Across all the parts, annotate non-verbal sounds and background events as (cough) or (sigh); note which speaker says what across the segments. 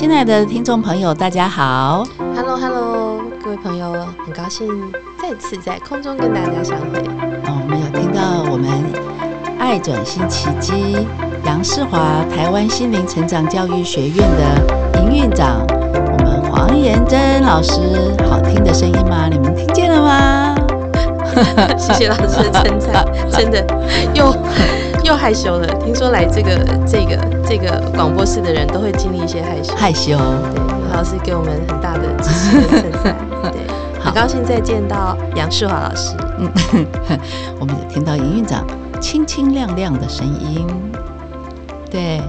Speaker 1: 亲爱的听众朋友，大家好
Speaker 2: ，Hello Hello，各位朋友，很高兴再次在空中跟大家相会。
Speaker 1: 哦，我们有听到我们爱转心奇迹杨世华台湾心灵成长教育学院的营运长，我们黄妍珍老师，好听的声音吗？你们听见了吗？(laughs) (laughs)
Speaker 2: 谢谢老师的称赞，真的又。又害羞了。听说来这个这个这个广播室的人都会经历一些害羞。
Speaker 1: 害羞。
Speaker 2: 对，老师给我们很大的支持和称赞。对，(laughs) 很高兴再见到杨世华老师。嗯，(laughs)
Speaker 1: 我们也听到营运长清清亮亮的声音。对，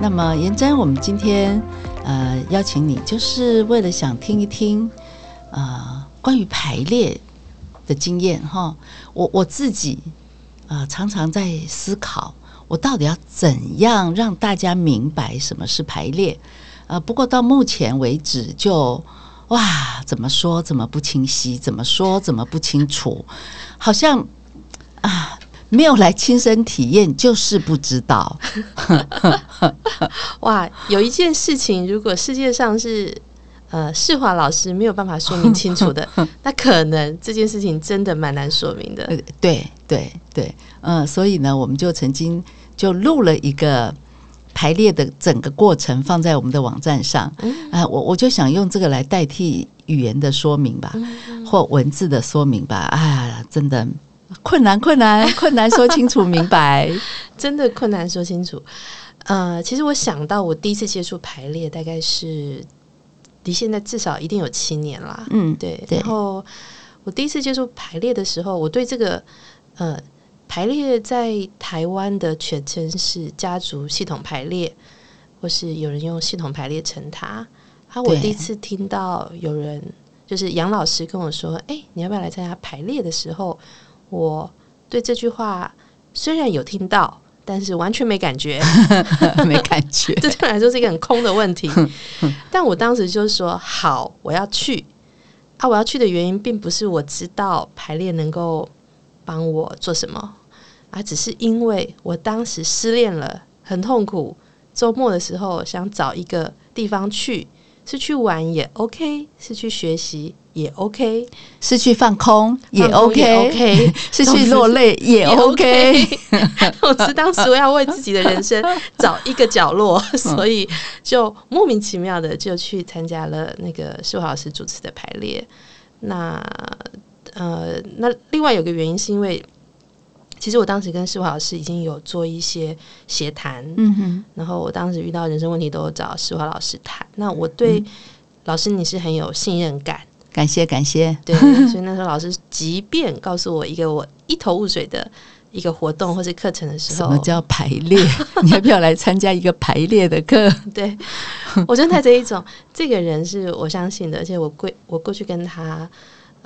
Speaker 1: 那么妍珍，我们今天呃邀请你，就是为了想听一听呃关于排列的经验哈。我我自己。啊、呃，常常在思考，我到底要怎样让大家明白什么是排列？呃，不过到目前为止就，就哇，怎么说怎么不清晰，怎么说怎么不清楚，好像啊，没有来亲身体验，就是不知道。(laughs)
Speaker 2: 哇，有一件事情，如果世界上是。呃，世华老师没有办法说明清楚的，(laughs) 那可能这件事情真的蛮难说明的。
Speaker 1: 对对对，嗯，所以呢，我们就曾经就录了一个排列的整个过程，放在我们的网站上。啊、我我就想用这个来代替语言的说明吧，嗯、或文字的说明吧。啊，真的困难困难 (laughs) 困难说清楚明白，(laughs)
Speaker 2: 真的困难说清楚。呃，其实我想到我第一次接触排列，大概是。离现在至少一定有七年啦。嗯，对。然后我第一次接触排列的时候，我对这个呃排列在台湾的全称是家族系统排列，或是有人用系统排列成它。啊，我第一次听到有人就是杨老师跟我说：“哎、欸，你要不要来参加排列？”的时候，我对这句话虽然有听到。但是完全没感觉，(laughs)
Speaker 1: 没感觉，
Speaker 2: 这 (laughs) 对我来说是一个很空的问题。但我当时就说：“好，我要去。”啊，我要去的原因并不是我知道排列能够帮我做什么，啊只是因为我当时失恋了，很痛苦。周末的时候想找一个地方去，是去玩也 OK，是去学习。也 OK，
Speaker 1: 是去放空也 OK，, OK (laughs) 是去落泪也 OK。
Speaker 2: 我是当时我要为自己的人生找一个角落，(laughs) 所以就莫名其妙的就去参加了那个舒华老师主持的排列。那呃，那另外有个原因是因为，其实我当时跟世华老师已经有做一些协谈，嗯哼，然后我当时遇到人生问题都有找世华老师谈。那我对老师你是很有信任感。
Speaker 1: 感谢感谢，
Speaker 2: 对，(laughs) 所以那时候老师即便告诉我一个我一头雾水的一个活动 (laughs) 或是课程的时候，
Speaker 1: 什么叫排列？(laughs) 你要不要来参加一个排列的课？
Speaker 2: 对，我就带着一种这个人是我相信的，而且我过我过去跟他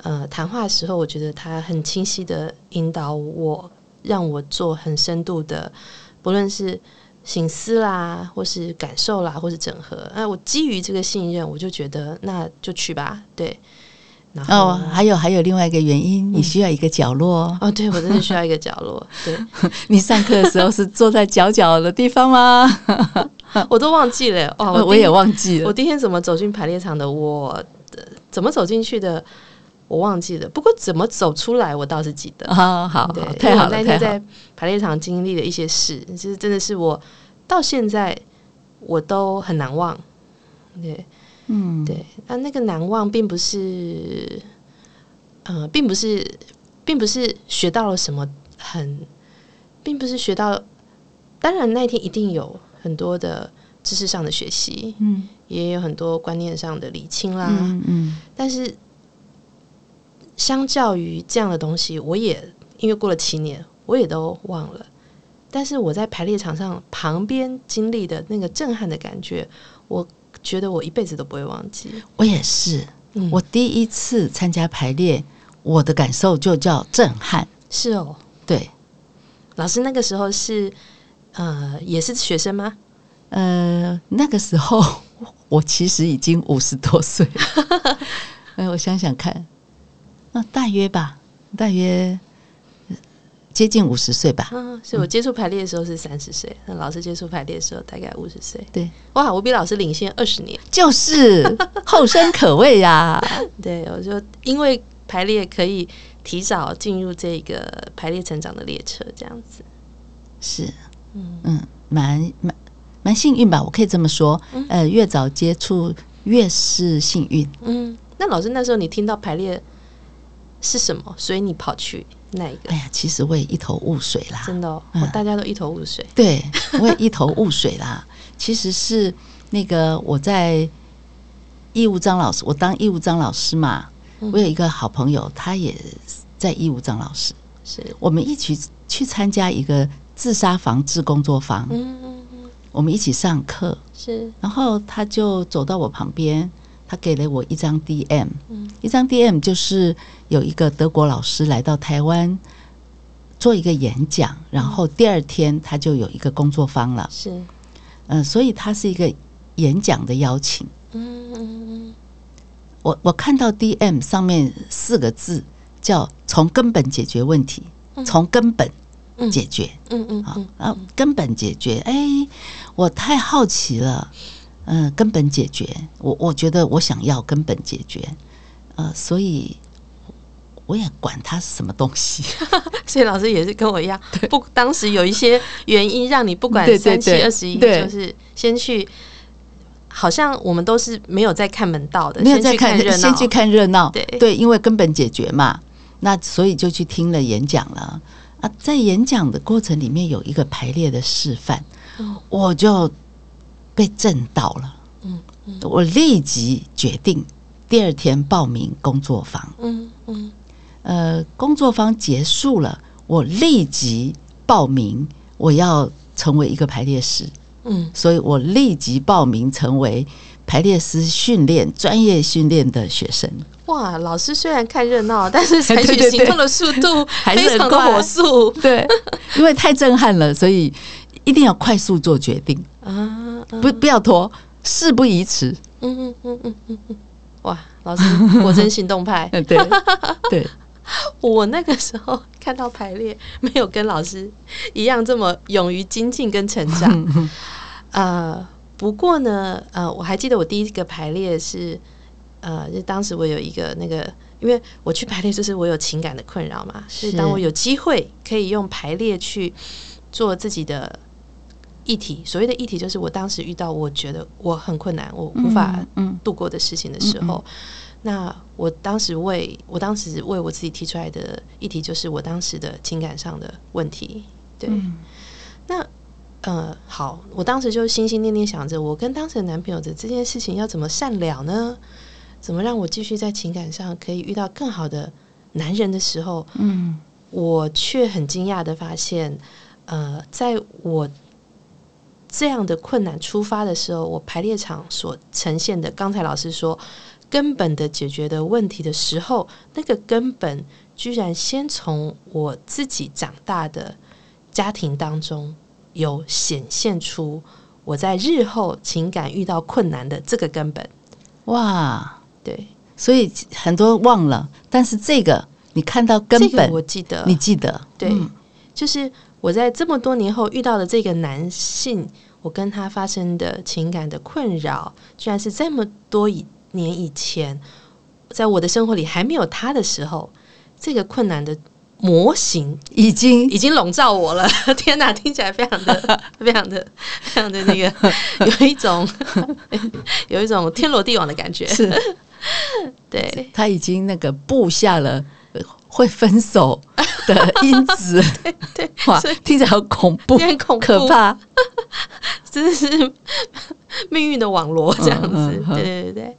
Speaker 2: 呃谈话的时候，我觉得他很清晰的引导我，让我做很深度的，不论是醒思啦，或是感受啦，或是整合。那我基于这个信任，我就觉得那就去吧，对。
Speaker 1: 哦，还有还有另外一个原因，嗯、你需要一个角落
Speaker 2: 哦。对，我真的需要一个角落。对，(laughs)
Speaker 1: 你上课的时候是坐在角角的地方吗？(laughs)
Speaker 2: 我都忘记了。哦，
Speaker 1: 我，我也忘记了。
Speaker 2: 我第一天怎么走进排列场的？我怎么走进去的？我忘记了。不过怎么走出来，我倒是记得。
Speaker 1: 好好，
Speaker 2: 对，
Speaker 1: 太好了。
Speaker 2: 那天在排练场经历的一些事，其实真的是我到现在我都很难忘。对。嗯，对，那那个难忘并不是，呃，并不是，并不是学到了什么很，并不是学到，当然那天一定有很多的知识上的学习，嗯，也有很多观念上的理清啦，嗯，嗯，但是相较于这样的东西，我也因为过了七年，我也都忘了，但是我在排列场上旁边经历的那个震撼的感觉，我。觉得我一辈子都不会忘记。
Speaker 1: 我也是，嗯、我第一次参加排列，我的感受就叫震撼。
Speaker 2: 是哦，
Speaker 1: 对。
Speaker 2: 老师那个时候是呃，也是学生吗？
Speaker 1: 呃，那个时候我其实已经五十多岁了。哎，(laughs) 我想想看，那大约吧，大约接近五十岁吧。
Speaker 2: 嗯，所以我接触排列的时候是三十岁，那、嗯、老师接触排列的时候大概五十岁。
Speaker 1: 对，
Speaker 2: 哇，我比老师领先二十年，
Speaker 1: 就是 (laughs) 后生可畏呀。(laughs)
Speaker 2: 对，我就因为排列可以提早进入这个排列成长的列车，这样子。
Speaker 1: 是，嗯嗯，蛮蛮蛮幸运吧，我可以这么说。嗯、呃，越早接触越是幸运。
Speaker 2: 嗯，那老师那时候你听到排列是什么？所以你跑去。那一个？
Speaker 1: 哎呀，其实我也一头雾水啦，
Speaker 2: 真的、哦，嗯、大家都一头雾水。
Speaker 1: 对，我也一头雾水啦。(laughs) 其实是那个我在义务张老师，我当义务张老师嘛。嗯、我有一个好朋友，他也在义务张老师，是我们一起去参加一个自杀防治工作坊。嗯嗯嗯，我们一起上课，是。然后他就走到我旁边。他给了我一张 DM，嗯，一张 DM 就是有一个德国老师来到台湾做一个演讲，然后第二天他就有一个工作坊了，是，嗯、呃，所以他是一个演讲的邀请，嗯嗯嗯，我我看到 DM 上面四个字叫从根本解决问题，从根本解决，嗯嗯，好，然后根本解决，哎，我太好奇了。嗯，根本解决，我我觉得我想要根本解决，呃，所以我也管它是什么东西。(laughs)
Speaker 2: 所以老师也是跟我一样，(laughs) 不，当时有一些原因让你不管三七二十一，就是先去，好像我们都是没有在看门道的，
Speaker 1: 没有在看热闹，先去看热闹，
Speaker 2: 对。
Speaker 1: 对，因为根本解决嘛，那所以就去听了演讲了。啊，在演讲的过程里面有一个排列的示范，嗯、我就。被震到了，嗯，嗯，我立即决定第二天报名工作坊，嗯嗯，呃，工作坊结束了，我立即报名，我要成为一个排列师，嗯，所以我立即报名成为排列师训练专业训练的学生。
Speaker 2: 哇，老师虽然看热闹，但是采取行动的速度 (laughs) 非常的火速，
Speaker 1: 对，因为太震撼了，所以一定要快速做决定啊。不，不要拖，事不宜迟。嗯嗯嗯
Speaker 2: 嗯嗯嗯，哇，老师果真行动派。
Speaker 1: 对 (laughs) 对，(laughs)
Speaker 2: 我那个时候看到排列，没有跟老师一样这么勇于精进跟成长。(laughs) 呃，不过呢，呃，我还记得我第一个排列是，呃，就当时我有一个那个，因为我去排列就是我有情感的困扰嘛，是所以当我有机会可以用排列去做自己的。议题，所谓的议题就是我当时遇到我觉得我很困难，我无法度过的事情的时候，那我当时为我当时为我自己提出来的议题就是我当时的情感上的问题。对，那呃，好，我当时就心心念念想着，我跟当时的男朋友的这件事情要怎么善了呢？怎么让我继续在情感上可以遇到更好的男人的时候，嗯，我却很惊讶的发现，呃，在我。这样的困难出发的时候，我排列场所呈现的，刚才老师说根本的解决的问题的时候，那个根本居然先从我自己长大的家庭当中有显现出我在日后情感遇到困难的这个根本。哇，对，
Speaker 1: 所以很多忘了，但是这个你看到根本，
Speaker 2: 我记得，
Speaker 1: 你记得，
Speaker 2: 对，嗯、就是。我在这么多年后遇到的这个男性，我跟他发生的情感的困扰，居然是这么多以年以前，在我的生活里还没有他的时候，这个困难的模型已经已经笼罩我了。(laughs) 天哪，听起来非常的、非常的、非常的那个，有一种有一种天罗地网的感觉。是，(laughs) 对，
Speaker 1: 他已经那个布下了。会分手的因子，对 (laughs) 对，(laughs) 哇，听起来好恐怖，
Speaker 2: 很恐怖，
Speaker 1: 可怕，(laughs)
Speaker 2: 真的是命运的网罗这样子，嗯嗯、对对对对。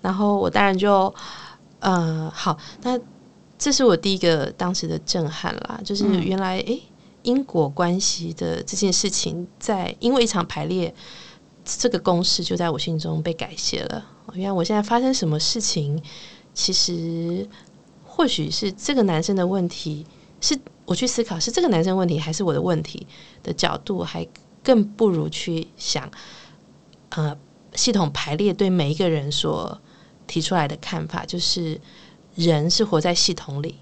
Speaker 2: 然后我当然就，呃，好，那这是我第一个当时的震撼啦，就是原来哎、欸，因果关系的这件事情，在因为一场排列，这个公式就在我心中被改写了。原来我现在发生什么事情，其实。或许是这个男生的问题，是我去思考是这个男生问题还是我的问题的角度，还更不如去想，呃，系统排列对每一个人所提出来的看法，就是人是活在系统里，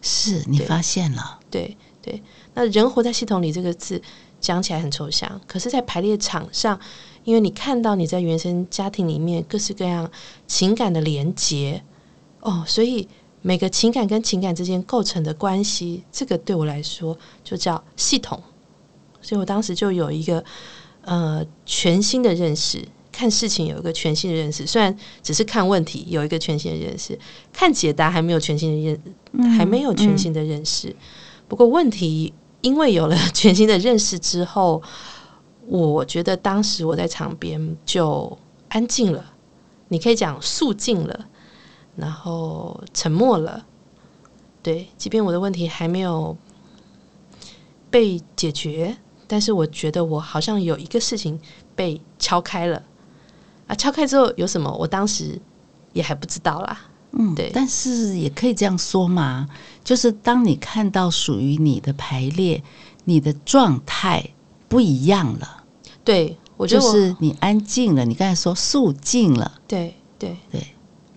Speaker 1: 是你发现了，
Speaker 2: 对，对，那人活在系统里这个字讲起来很抽象，可是，在排列场上，因为你看到你在原生家庭里面各式各样情感的连结，哦，所以每个情感跟情感之间构成的关系，这个对我来说就叫系统。所以我当时就有一个呃全新的认识。看事情有一个全新的认识，虽然只是看问题有一个全新的认识，看解答还没有全新的认，嗯、还没有全新的认识。嗯、不过问题因为有了全新的认识之后，我觉得当时我在场边就安静了，你可以讲肃静了，然后沉默了。对，即便我的问题还没有被解决，但是我觉得我好像有一个事情被敲开了。啊，敲开之后有什么？我当时也还不知道啦。
Speaker 1: 嗯，对，但是也可以这样说嘛，就是当你看到属于你的排列，你的状态不一样了。
Speaker 2: 对，我觉得我
Speaker 1: 就是你安静了，你刚才说肃静了。
Speaker 2: 对对
Speaker 1: 对，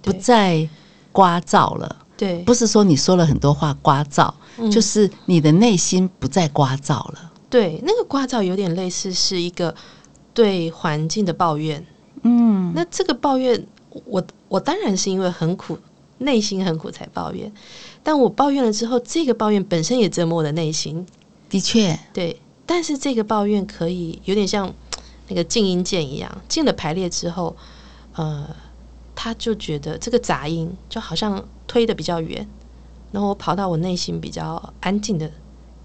Speaker 1: 不再聒噪了。
Speaker 2: 对，
Speaker 1: 不是说你说了很多话聒噪，嗯，就是你的内心不再聒噪了。
Speaker 2: 对，那个聒噪有点类似是一个对环境的抱怨。嗯，那这个抱怨，我我当然是因为很苦，内心很苦才抱怨。但我抱怨了之后，这个抱怨本身也折磨我的内心。
Speaker 1: 的确，
Speaker 2: 对。但是这个抱怨可以有点像那个静音键一样，进了排列之后，呃，他就觉得这个杂音就好像推的比较远，然后我跑到我内心比较安静的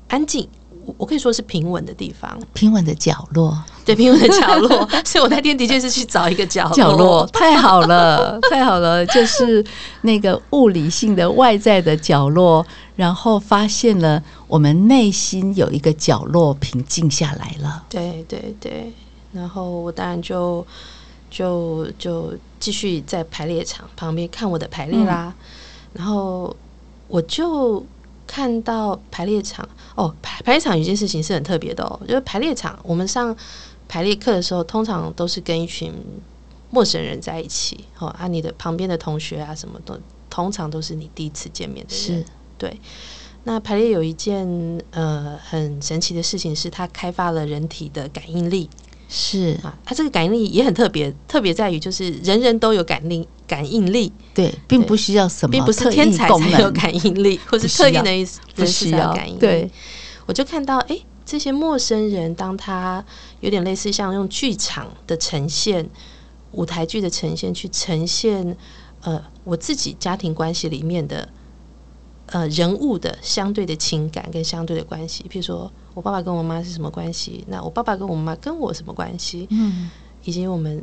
Speaker 2: 安静。我可以说是平稳的地方，
Speaker 1: 平稳的角落，
Speaker 2: 对，(laughs) 平稳的角落。所以我那天的确是去找一个角落，
Speaker 1: 角落太好了，(laughs) 太好了，就是那个物理性的外在的角落，然后发现了我们内心有一个角落平静下来了。
Speaker 2: 对对对，然后我当然就就就继续在排列场旁边看我的排列啦，嗯、然后我就。看到排列场哦，排排列场有一件事情是很特别的哦，就是排列场，我们上排列课的时候，通常都是跟一群陌生人在一起哦，啊，你的旁边的同学啊，什么都通常都是你第一次见面的人，是对。那排列有一件呃很神奇的事情，是它开发了人体的感应力。
Speaker 1: 是
Speaker 2: 啊，他这个感应力也很特别，特别在于就是人人都有感应感应力，
Speaker 1: 对，并不需要什么，
Speaker 2: 并不是天才才有感应力，或是特定的意思，
Speaker 1: 不需要
Speaker 2: 感应力。
Speaker 1: 对，
Speaker 2: 我就看到，哎、欸，这些陌生人，当他有点类似像用剧场的呈现，舞台剧的呈现去呈现，呃，我自己家庭关系里面的。呃，人物的相对的情感跟相对的关系，譬如说我爸爸跟我妈是什么关系？那我爸爸跟我妈跟我什么关系？嗯，以及我们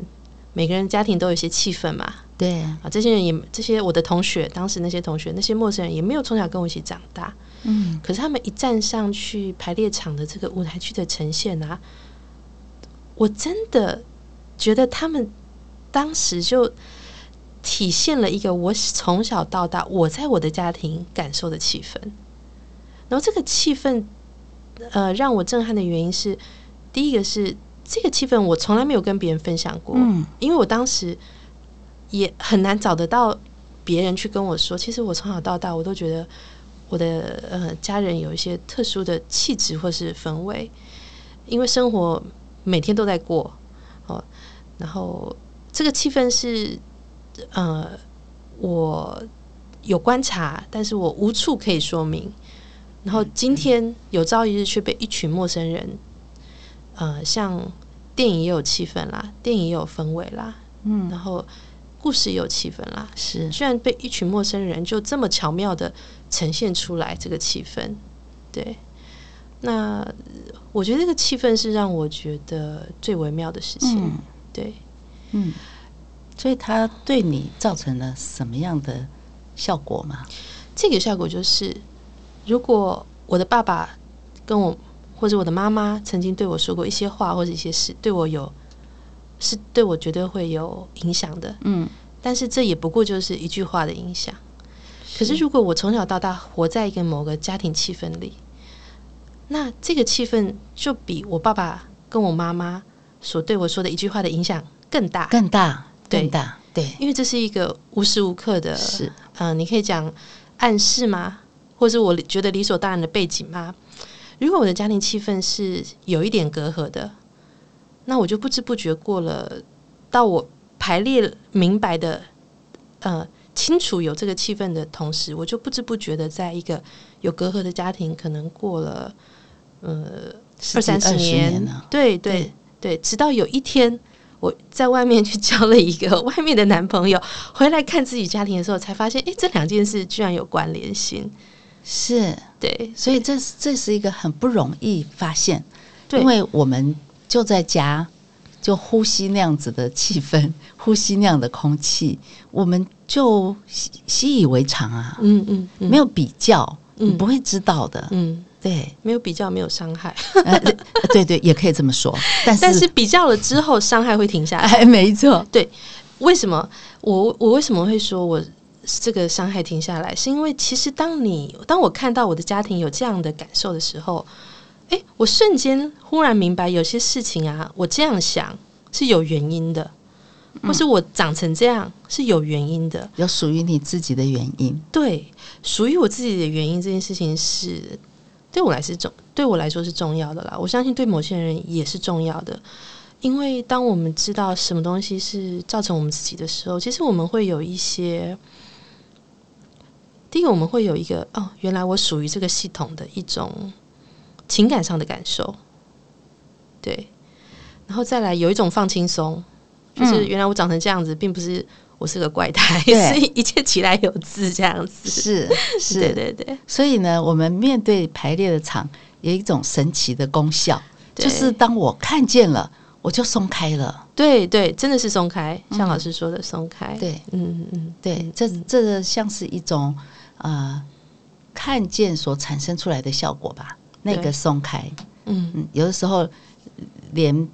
Speaker 2: 每个人家庭都有一些气氛嘛。
Speaker 1: 对
Speaker 2: 啊，这些人也这些我的同学，当时那些同学那些陌生人也没有从小跟我一起长大。嗯，可是他们一站上去排列场的这个舞台剧的呈现啊，我真的觉得他们当时就。体现了一个我从小到大我在我的家庭感受的气氛，然后这个气氛，呃，让我震撼的原因是，第一个是这个气氛我从来没有跟别人分享过，嗯，因为我当时也很难找得到别人去跟我说，其实我从小到大我都觉得我的呃家人有一些特殊的气质或是氛围，因为生活每天都在过哦，然后这个气氛是。呃，我有观察，但是我无处可以说明。然后今天有朝一日却被一群陌生人，呃，像电影也有气氛啦，电影也有氛围啦，嗯，然后故事也有气氛啦，是，居然被一群陌生人就这么巧妙的呈现出来这个气氛，对，那我觉得这个气氛是让我觉得最微妙的事情，嗯、对，嗯。
Speaker 1: 所以它对你造成了什么样的效果吗？
Speaker 2: 这个效果就是，如果我的爸爸跟我或者我的妈妈曾经对我说过一些话或者一些事，对我有是对我绝对会有影响的。嗯，但是这也不过就是一句话的影响。可是如果我从小到大活在一个某个家庭气氛里，那这个气氛就比我爸爸跟我妈妈所对我说的一句话的影响更大，
Speaker 1: 更大。对
Speaker 2: 的，对，因为这是一个无时无刻的，是，嗯、呃，你可以讲暗示吗？或者是我觉得理所当然的背景吗？如果我的家庭气氛是有一点隔阂的，那我就不知不觉过了，到我排列明白的，呃，清楚有这个气氛的同时，我就不知不觉的在一个有隔阂的家庭，可能过了呃二三十年，对对，对，直到有一天我在外面去交了一个 (laughs) 外面的男朋友，回来看自己家庭的时候，才发现，哎，这两件事居然有关联性，
Speaker 1: 是
Speaker 2: 对，
Speaker 1: 所以这是这是一个很不容易发现，对，因为我们。就在家，就呼吸那样子的气氛，(laughs) 呼吸那样的空气，我们就习习以为常啊。嗯嗯，嗯，没有比较，你不会知道的。嗯，对，
Speaker 2: 没有比较，没有伤害。
Speaker 1: 呃，对对，也可以这么说。(laughs) 但是，
Speaker 2: 但是比较了之后，伤害会停下来。
Speaker 1: 哎，(laughs) 没错。
Speaker 2: 对，为什么我我为什么会说我这个伤害停下来？是因为其实当你当我看到我的家庭有这样的感受的时候。哎，我瞬间忽然明白，有些事情啊，我这样想是有原因的，或是我长成这样是有原因的，
Speaker 1: 有属于你自己的原因。
Speaker 2: 对，属于我自己的原因这件事情是对我来是重，对我来说是重要的啦。我相信对某些人也是重要的，因为当我们知道什么东西是造成我们自己的时候，其实我们会有一些，第一个我们会有一个哦，原来我属于这个系统的一种。情感上的感受，对，然后再来有一种放轻松，就是原来我长成这样子，并不是我是个怪胎，所以一切起来有字这样子，
Speaker 1: 是 (laughs) 是，
Speaker 2: 对对对。
Speaker 1: 所以呢，我们面对排列的场有一种神奇的功效，就是当我看见了，我就松开了。
Speaker 2: 对对，真的是松开，像老师说的松开。
Speaker 1: 对，嗯嗯，对，这这像是一种啊，看见所产生出来的效果吧。那个松开，嗯嗯，有的时候连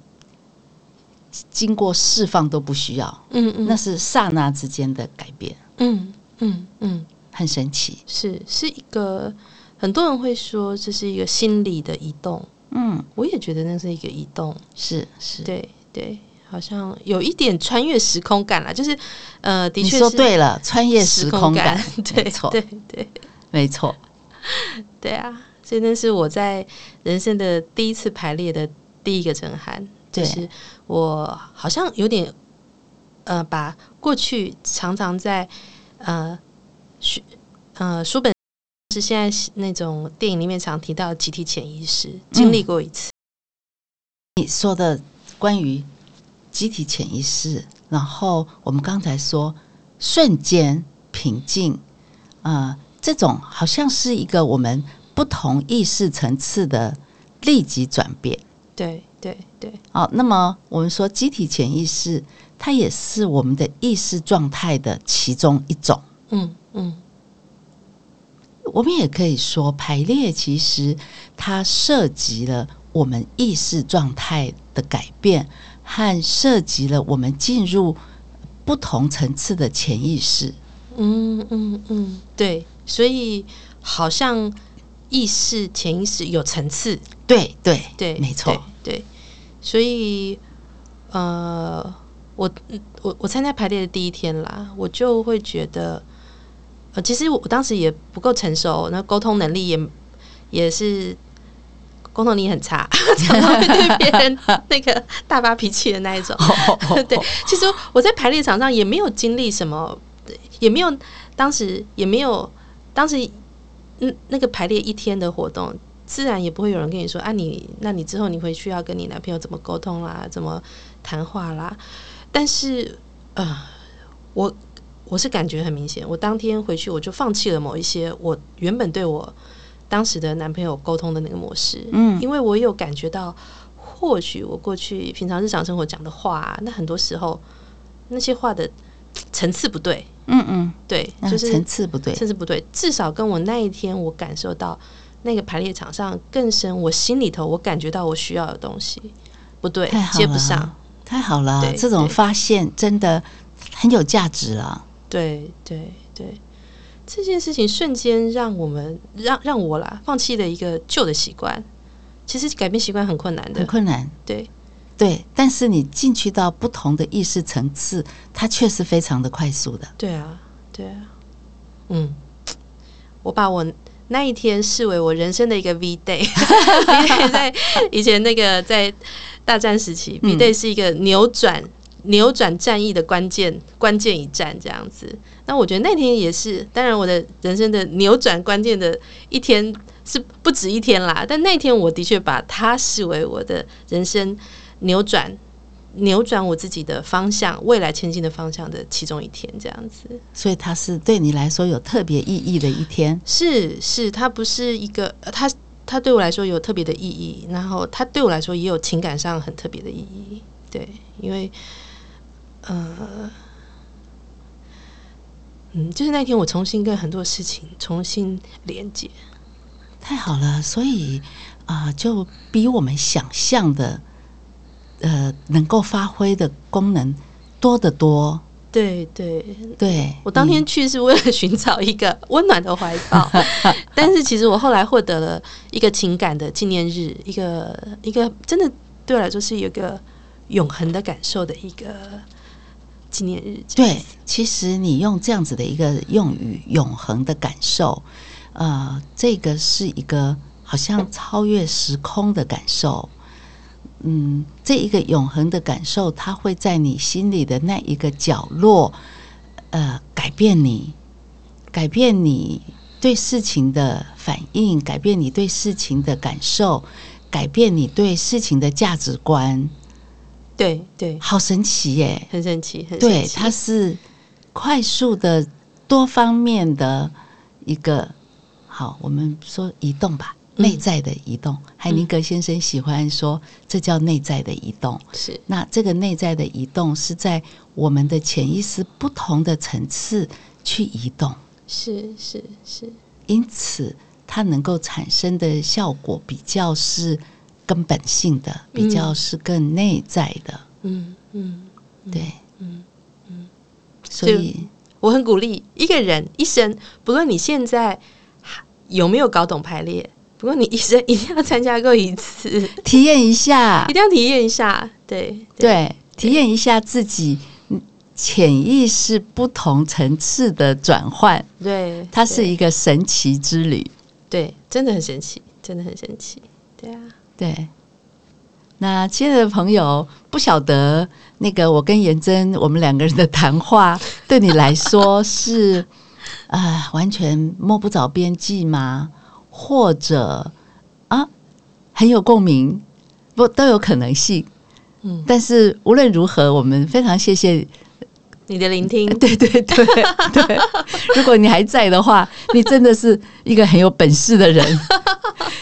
Speaker 1: 经过释放都不需要，嗯嗯，那是刹那之间的改变，嗯嗯嗯，很神奇，
Speaker 2: 是是一个很多人会说这是一个心理的移动，嗯，我也觉得那是一个移动，
Speaker 1: 是是，
Speaker 2: 对对，好像有一点穿越时空感了，就是呃，的确是
Speaker 1: 说对了，穿越时空感，(laughs)
Speaker 2: 对错。对对，
Speaker 1: 没错，
Speaker 2: 对啊。所以那是我在人生的第一次排列的第一个震撼，就是我好像有点呃，把过去常常在呃书呃书本是现在那种电影里面常提到集体潜意识经历过一次。
Speaker 1: 你说的关于集体潜意识，然后我们刚才说瞬间平静啊，呃，这种好像是一个我们。不同意识层次的立即转变，
Speaker 2: 对对对。
Speaker 1: 好，那么我们说集体潜意识，它也是我们的意识状态的其中一种。嗯嗯。我们也可以说，排列其实它涉及了我们意识状态的改变，和涉及了我们进入不同层次的潜意识。
Speaker 2: 嗯嗯嗯，对，所以好像。意识、潜意识有层次，
Speaker 1: 对对对，没错，
Speaker 2: 对。所以，呃，我我我参加排列的第一天啦，我就会觉得，呃，其实我当时也不够成熟，那沟通能力也 (laughs) 也是沟通能力很差，常常会对别人那个大发脾气的那一种。(laughs) 对，其实我在排列场上也没有经历什么，也没有当时也没有当时。嗯，那个排列一天的活动，自然也不会有人跟你说啊你，你那你之后你回去要跟你男朋友怎么沟通啦，怎么谈话啦。但是，呃，我我是感觉很明显，我当天回去我就放弃了某一些我原本对我当时的男朋友沟通的那个模式，嗯，因为我有感觉到，或许我过去平常日常生活讲的话，那很多时候那些话的层次不对。嗯嗯，对，就是
Speaker 1: 层次不对，
Speaker 2: 层次不对。至少跟我那一天我感受到那个排列场上更深，我心里头我感觉到我需要的东西不对，接不上。
Speaker 1: 太好了，这种发现真的很有价值了。
Speaker 2: 对对对，这件事情瞬间让我们让让我啦放弃了一个旧的习惯。其实改变习惯很困难的，
Speaker 1: 很困难。
Speaker 2: 对。
Speaker 1: 对，但是你进去到不同的意识层次，它确实非常的快速的。
Speaker 2: 对啊，对啊，嗯，我把我那一天视为我人生的一个 V day。(laughs) V day 在以前那个在大战时期，V day 是一个扭转扭转战役的关键关键一战这样子。那我觉得那天也是，当然我的人生的扭转关键的一天是不止一天啦。但那天我的确把它视为我的人生扭转。扭转我自己的方向，未来前进的方向的其中一天，这样子。
Speaker 1: 所以它是对你来说有特别意义的一天。
Speaker 2: 是是，它不是一个，它它对我来说有特别的意义，然后它对我来说也有情感上很特别的意义。对，因为，呃，嗯，就是那天我重新跟很多事情重新连接，
Speaker 1: 太好了。所以啊、呃，就比我们想象的。呃，能够发挥的功能多得多。
Speaker 2: 对对
Speaker 1: 对，
Speaker 2: 我当天去是为了寻找一个温暖的怀抱，(laughs) 但是其实我后来获得了一个情感的纪念日，一个一个真的对我来说是有一个永恒的感受的一个纪念日。
Speaker 1: 对，其实你用这样子的一个用语“永恒的感受”，呃，这个是一个好像超越时空的感受。嗯，这一个永恒的感受，它会在你心里的那一个角落，呃，改变你，改变你对事情的反应，改变你对事情的感受，改变你对事情的价值观。
Speaker 2: 对对，
Speaker 1: 好神奇耶，
Speaker 2: 很神奇，很神奇。
Speaker 1: 对，它是快速的、多方面的一个，好，我们说移动吧。内在的移动，嗯、海宁格先生喜欢说，这叫内在的移动。
Speaker 2: 是，
Speaker 1: 那这个内在的移动是在我们的潜意识不同的层次去移动。
Speaker 2: 是是是，
Speaker 1: 因此它能够产生的效果比较是根本性的，比较是更内在的。
Speaker 2: 嗯嗯，
Speaker 1: 对，
Speaker 2: 嗯嗯，
Speaker 1: 所以
Speaker 2: 我很鼓励一个人一生，不论你现在有没有搞懂排列。不过你一生一定要参加过一次，
Speaker 1: 体验一下，
Speaker 2: 一定要体验一下，对
Speaker 1: 对，对，体验一下自己潜意识不同层次的转换，
Speaker 2: 对，
Speaker 1: 它是一个神奇之旅，
Speaker 2: 对，真的很神奇，真的很神奇，对啊，
Speaker 1: 对。那亲爱的朋友，不晓得那个我跟妍珍我们两个人的谈话，(laughs) 对你来说是啊、呃，完全摸不着边际吗？或者啊，很有共鸣，不都有可能性。嗯，但是无论如何，我们非常谢谢
Speaker 2: 你的聆听。(laughs)
Speaker 1: 对对对对，如果你还在的话，(laughs) 你真的是一个很有本事的人。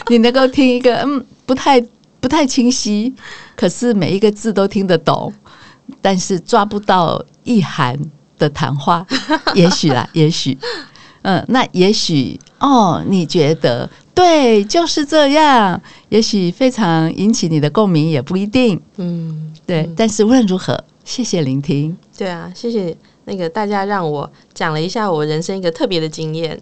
Speaker 1: 你能够听一个嗯，不太不太清晰，可是每一个字都听得懂，但是抓不到意涵的谈话，也许啦，也许。嗯，那也许哦，你觉得对，就是这样。也许非常引起你的共鸣，也不一定。嗯，对。嗯，但是无论如何，谢谢聆听。
Speaker 2: 对啊，谢谢那个大家让我讲了一下我人生一个特别的经验。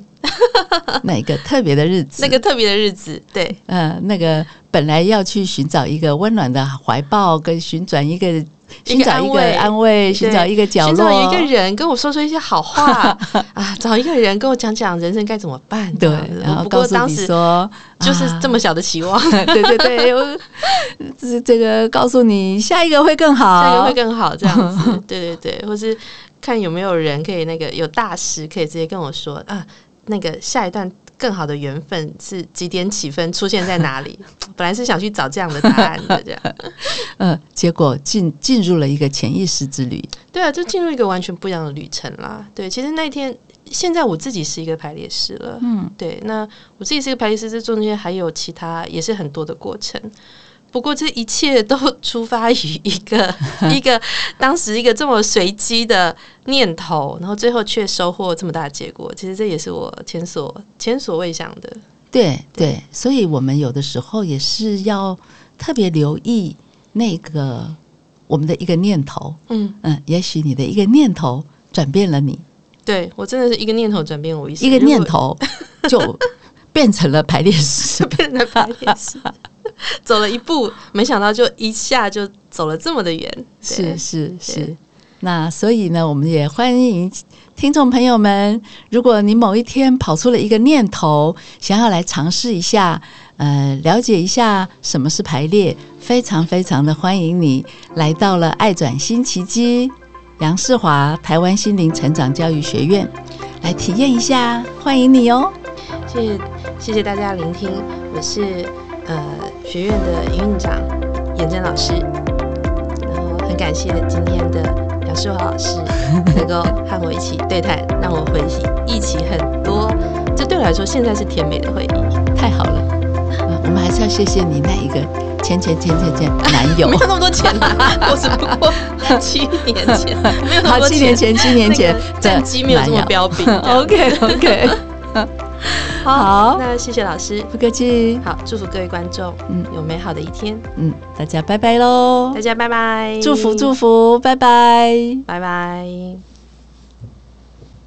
Speaker 2: (laughs)
Speaker 1: 那一个特别的日子？
Speaker 2: 那个特别的日子，对。
Speaker 1: 嗯，那个本来要去寻找一个温暖的怀抱，跟寻找一个。寻 (laughs) 找一个安慰，寻找一个角落，寻找
Speaker 2: 一个人跟我说说一些好话 (laughs) 啊！找一个人跟我讲讲人生该怎么办。
Speaker 1: 对，然后告诉你说，(laughs)
Speaker 2: 就是这么小的期望。
Speaker 1: 啊、对对对，我这这个告诉你，下一个会更好，
Speaker 2: 下一个会更好，这样子。对对对，或是看有没有人可以那个有大师可以直接跟我说啊，那个下一段。更好的缘分是几点几分出现在哪里？(laughs) 本来是想去找这样的答案的，这样，
Speaker 1: 嗯，(laughs) 结果进进入了一个潜意识之旅。
Speaker 2: 对啊，就进入一个完全不一样的旅程啦。对，其实那天，现在我自己是一个排列师了，嗯，对，那我自己是一个排列师，这中间还有其他也是很多的过程。不过这一切都出发于一个 (laughs) 一个当时一个这么随机的念头，然后最后却收获这么大的结果。其实这也是我前所前所未想的。
Speaker 1: 对对，所以我们有的时候也是要特别留意那个我们的一个念头。嗯嗯，也许你的一个念头转变了你。
Speaker 2: 对，我真的是一个念头转变我一生，
Speaker 1: 一个念头就变成了排列师，(laughs)
Speaker 2: 变成了排列师。(laughs) 走了一步，没想到就一下就走了这么的远。
Speaker 1: 是是是，那所以呢，我们也欢迎听众朋友们，如果你某一天跑出了一个念头，想要来尝试一下，呃，了解一下什么是排列，非常非常的欢迎你来到了爱转新奇迹，杨世华台湾心灵成长教育学院来体验一下，欢迎你哦！
Speaker 2: 谢谢谢谢大家聆听，我是呃学院的营运长严真老师，然后很感谢今天的杨世华老师能够和我一起对谈，让我回忆起很多，这对我来说现在是甜美的回忆，
Speaker 1: 太好了。(laughs) 我们还是要谢谢你那一个前前前前前男友，
Speaker 2: 没有那么多钱啦，我只不过七年前，没有那么多钱，
Speaker 1: 好，七年前，七年前
Speaker 2: 战绩没有这么彪炳。
Speaker 1: OK OK，(laughs)
Speaker 2: 好，那谢谢老师，
Speaker 1: 不客气。
Speaker 2: 好，祝福各位观众，嗯，有美好的一天，
Speaker 1: 嗯，大家拜拜喽，
Speaker 2: 大家拜拜，
Speaker 1: 祝福祝福，拜拜，
Speaker 2: 拜拜。